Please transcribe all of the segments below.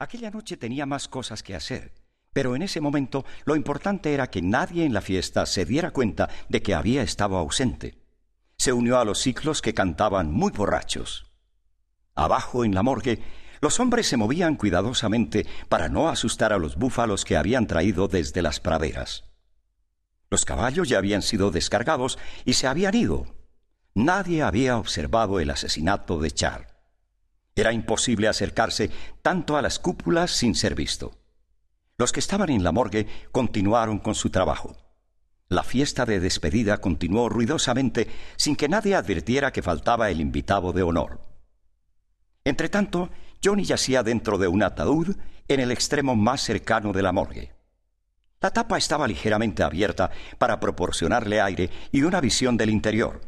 Aquella noche tenía más cosas que hacer, pero en ese momento lo importante era que nadie en la fiesta se diera cuenta de que había estado ausente. Se unió a los ciclos que cantaban muy borrachos. Abajo en la morgue, los hombres se movían cuidadosamente para no asustar a los búfalos que habían traído desde las praderas. Los caballos ya habían sido descargados y se habían ido. Nadie había observado el asesinato de Char. Era imposible acercarse tanto a las cúpulas sin ser visto. Los que estaban en la morgue continuaron con su trabajo. La fiesta de despedida continuó ruidosamente sin que nadie advirtiera que faltaba el invitado de honor. Entretanto, Johnny yacía dentro de un ataúd en el extremo más cercano de la morgue. La tapa estaba ligeramente abierta para proporcionarle aire y una visión del interior.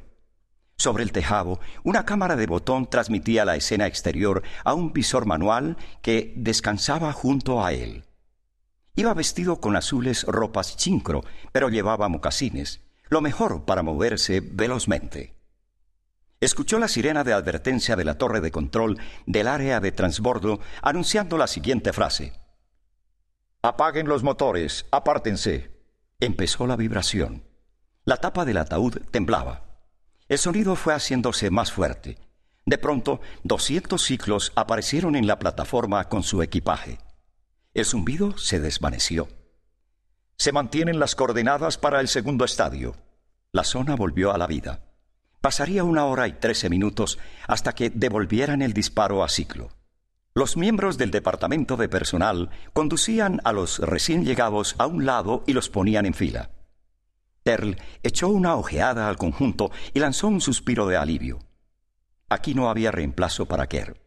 Sobre el tejado, una cámara de botón transmitía la escena exterior a un visor manual que descansaba junto a él. Iba vestido con azules ropas chincro, pero llevaba mocasines, lo mejor para moverse velozmente escuchó la sirena de advertencia de la torre de control del área de transbordo anunciando la siguiente frase. Apaguen los motores, apártense. Empezó la vibración. La tapa del ataúd temblaba. El sonido fue haciéndose más fuerte. De pronto, doscientos ciclos aparecieron en la plataforma con su equipaje. El zumbido se desvaneció. Se mantienen las coordenadas para el segundo estadio. La zona volvió a la vida. Pasaría una hora y trece minutos hasta que devolvieran el disparo a ciclo. Los miembros del departamento de personal conducían a los recién llegados a un lado y los ponían en fila. Terl echó una ojeada al conjunto y lanzó un suspiro de alivio. Aquí no había reemplazo para Kerr.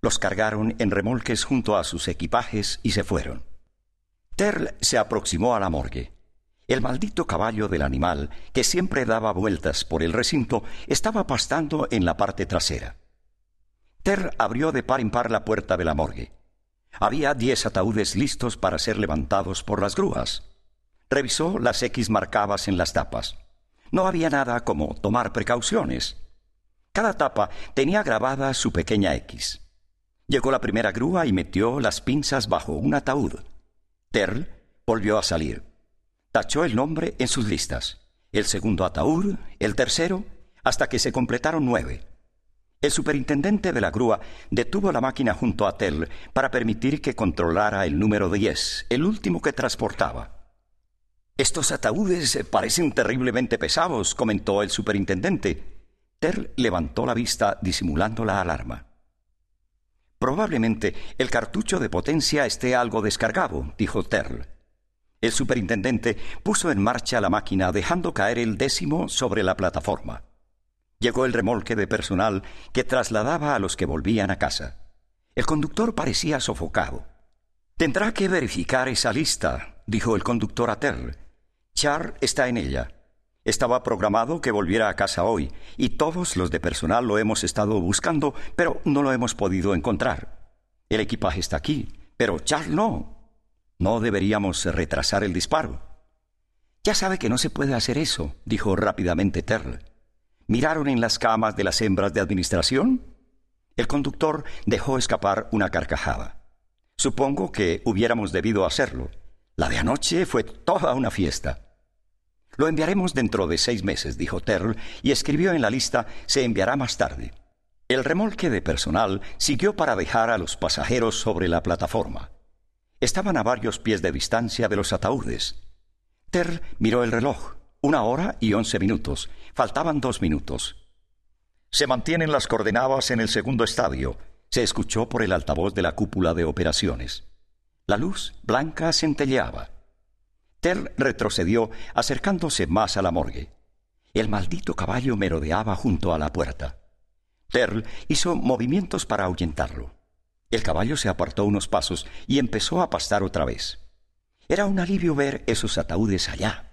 Los cargaron en remolques junto a sus equipajes y se fueron. Terl se aproximó a la morgue. El maldito caballo del animal, que siempre daba vueltas por el recinto, estaba pastando en la parte trasera. Ter abrió de par en par la puerta de la morgue. Había diez ataúdes listos para ser levantados por las grúas. Revisó las X marcadas en las tapas. No había nada como tomar precauciones. Cada tapa tenía grabada su pequeña X. Llegó la primera grúa y metió las pinzas bajo un ataúd. Terl volvió a salir. Tachó el nombre en sus listas. El segundo ataúd, el tercero, hasta que se completaron nueve. El superintendente de la grúa detuvo la máquina junto a Tell para permitir que controlara el número diez, el último que transportaba. Estos ataúdes parecen terriblemente pesados, comentó el superintendente. Tell levantó la vista disimulando la alarma. Probablemente el cartucho de potencia esté algo descargado, dijo Terl. El superintendente puso en marcha la máquina dejando caer el décimo sobre la plataforma. Llegó el remolque de personal que trasladaba a los que volvían a casa. El conductor parecía sofocado. Tendrá que verificar esa lista, dijo el conductor a Terl. Char está en ella. Estaba programado que volviera a casa hoy, y todos los de personal lo hemos estado buscando, pero no lo hemos podido encontrar. El equipaje está aquí, pero Char no. No deberíamos retrasar el disparo. Ya sabe que no se puede hacer eso, dijo rápidamente Terl. ¿Miraron en las camas de las hembras de administración? El conductor dejó escapar una carcajada. Supongo que hubiéramos debido hacerlo. La de anoche fue toda una fiesta. Lo enviaremos dentro de seis meses, dijo Terl, y escribió en la lista se enviará más tarde. El remolque de personal siguió para dejar a los pasajeros sobre la plataforma. Estaban a varios pies de distancia de los ataúdes. Ter miró el reloj. Una hora y once minutos. Faltaban dos minutos. Se mantienen las coordenadas en el segundo estadio, se escuchó por el altavoz de la cúpula de operaciones. La luz blanca centelleaba. Ter retrocedió, acercándose más a la morgue. El maldito caballo merodeaba junto a la puerta. Terl hizo movimientos para ahuyentarlo. El caballo se apartó unos pasos y empezó a pastar otra vez. Era un alivio ver esos ataúdes allá.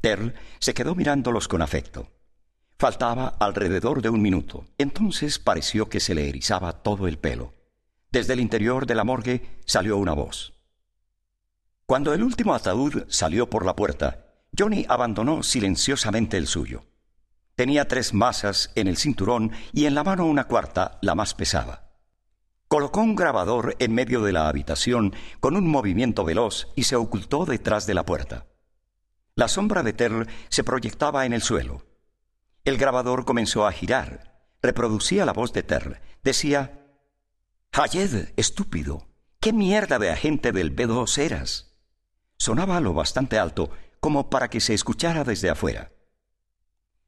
Terl se quedó mirándolos con afecto. Faltaba alrededor de un minuto. Entonces pareció que se le erizaba todo el pelo. Desde el interior de la morgue salió una voz. Cuando el último ataúd salió por la puerta, Johnny abandonó silenciosamente el suyo. Tenía tres masas en el cinturón y en la mano una cuarta, la más pesada. Colocó un grabador en medio de la habitación con un movimiento veloz y se ocultó detrás de la puerta. La sombra de Terl se proyectaba en el suelo. El grabador comenzó a girar. Reproducía la voz de Terl. Decía, Hayed, estúpido, ¿qué mierda de agente del B2 eras? Sonaba lo bastante alto como para que se escuchara desde afuera.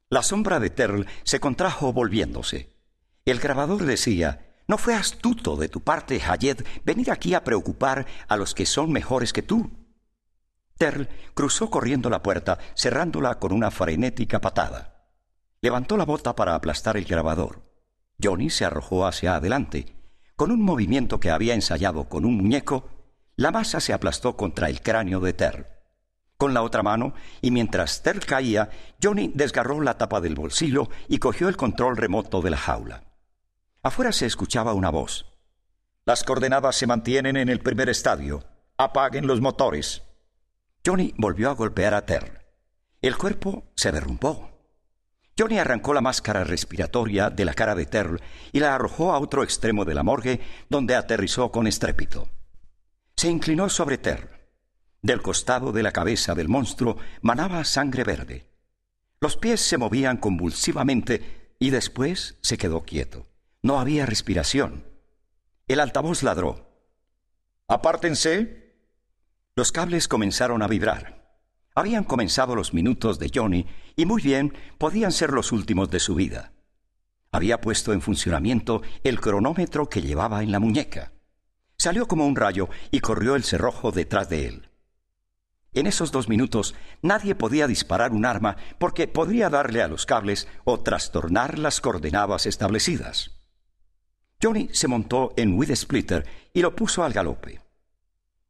La sombra de Terl se contrajo volviéndose. El grabador decía, no fue astuto de tu parte, Hayed, venir aquí a preocupar a los que son mejores que tú. Terl cruzó corriendo la puerta, cerrándola con una frenética patada. Levantó la bota para aplastar el grabador. Johnny se arrojó hacia adelante. Con un movimiento que había ensayado con un muñeco, la masa se aplastó contra el cráneo de Terl. Con la otra mano, y mientras Terl caía, Johnny desgarró la tapa del bolsillo y cogió el control remoto de la jaula. Afuera se escuchaba una voz. Las coordenadas se mantienen en el primer estadio. Apaguen los motores. Johnny volvió a golpear a Ter. El cuerpo se derrumbó. Johnny arrancó la máscara respiratoria de la cara de Ter y la arrojó a otro extremo de la morgue, donde aterrizó con estrépito. Se inclinó sobre Ter. Del costado de la cabeza del monstruo manaba sangre verde. Los pies se movían convulsivamente y después se quedó quieto. No había respiración. El altavoz ladró. Apártense. Los cables comenzaron a vibrar. Habían comenzado los minutos de Johnny y muy bien podían ser los últimos de su vida. Había puesto en funcionamiento el cronómetro que llevaba en la muñeca. Salió como un rayo y corrió el cerrojo detrás de él. En esos dos minutos nadie podía disparar un arma porque podría darle a los cables o trastornar las coordenadas establecidas. Johnny se montó en With Splitter y lo puso al galope.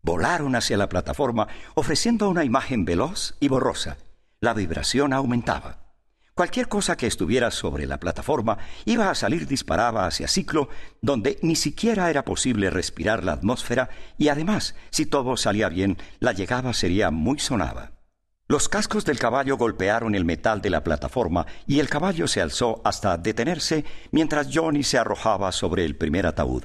Volaron hacia la plataforma ofreciendo una imagen veloz y borrosa. La vibración aumentaba. Cualquier cosa que estuviera sobre la plataforma iba a salir disparada hacia Ciclo, donde ni siquiera era posible respirar la atmósfera y además, si todo salía bien, la llegada sería muy sonada. Los cascos del caballo golpearon el metal de la plataforma y el caballo se alzó hasta detenerse mientras Johnny se arrojaba sobre el primer ataúd.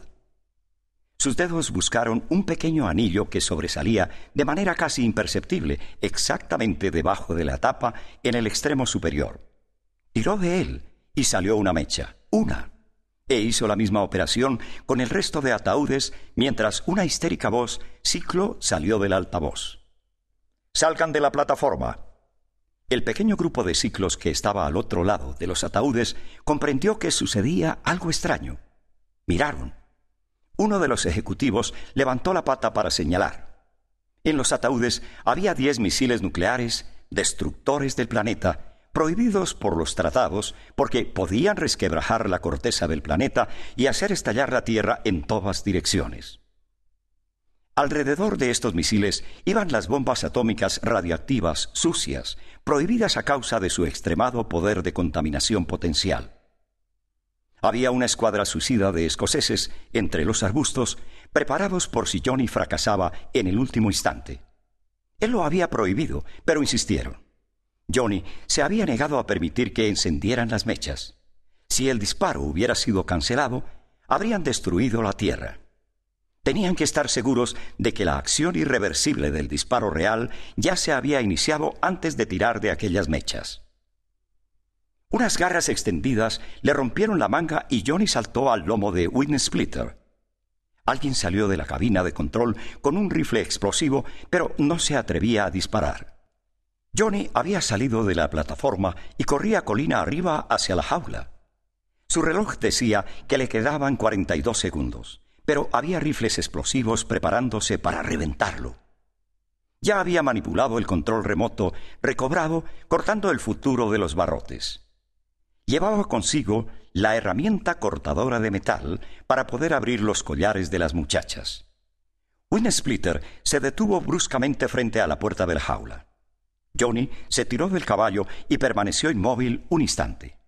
Sus dedos buscaron un pequeño anillo que sobresalía de manera casi imperceptible exactamente debajo de la tapa en el extremo superior. Tiró de él y salió una mecha, una, e hizo la misma operación con el resto de ataúdes mientras una histérica voz ciclo salió del altavoz. Salgan de la plataforma. El pequeño grupo de ciclos que estaba al otro lado de los ataúdes comprendió que sucedía algo extraño. Miraron. Uno de los ejecutivos levantó la pata para señalar. En los ataúdes había diez misiles nucleares, destructores del planeta, prohibidos por los tratados porque podían resquebrajar la corteza del planeta y hacer estallar la Tierra en todas direcciones. Alrededor de estos misiles iban las bombas atómicas radiactivas sucias, prohibidas a causa de su extremado poder de contaminación potencial. Había una escuadra suicida de escoceses entre los arbustos, preparados por si Johnny fracasaba en el último instante. Él lo había prohibido, pero insistieron. Johnny se había negado a permitir que encendieran las mechas. Si el disparo hubiera sido cancelado, habrían destruido la Tierra. Tenían que estar seguros de que la acción irreversible del disparo real ya se había iniciado antes de tirar de aquellas mechas. Unas garras extendidas le rompieron la manga y Johnny saltó al lomo de Witness Splitter. Alguien salió de la cabina de control con un rifle explosivo, pero no se atrevía a disparar. Johnny había salido de la plataforma y corría colina arriba hacia la jaula. Su reloj decía que le quedaban cuarenta y dos segundos pero había rifles explosivos preparándose para reventarlo. Ya había manipulado el control remoto, recobrado, cortando el futuro de los barrotes. Llevaba consigo la herramienta cortadora de metal para poder abrir los collares de las muchachas. Win Splitter se detuvo bruscamente frente a la puerta de la jaula. Johnny se tiró del caballo y permaneció inmóvil un instante.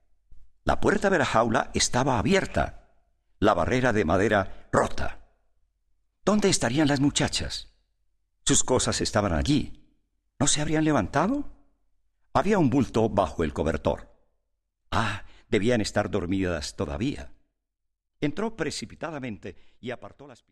La puerta de la jaula estaba abierta la barrera de madera rota. ¿Dónde estarían las muchachas? Sus cosas estaban allí. ¿No se habrían levantado? Había un bulto bajo el cobertor. Ah, debían estar dormidas todavía. Entró precipitadamente y apartó las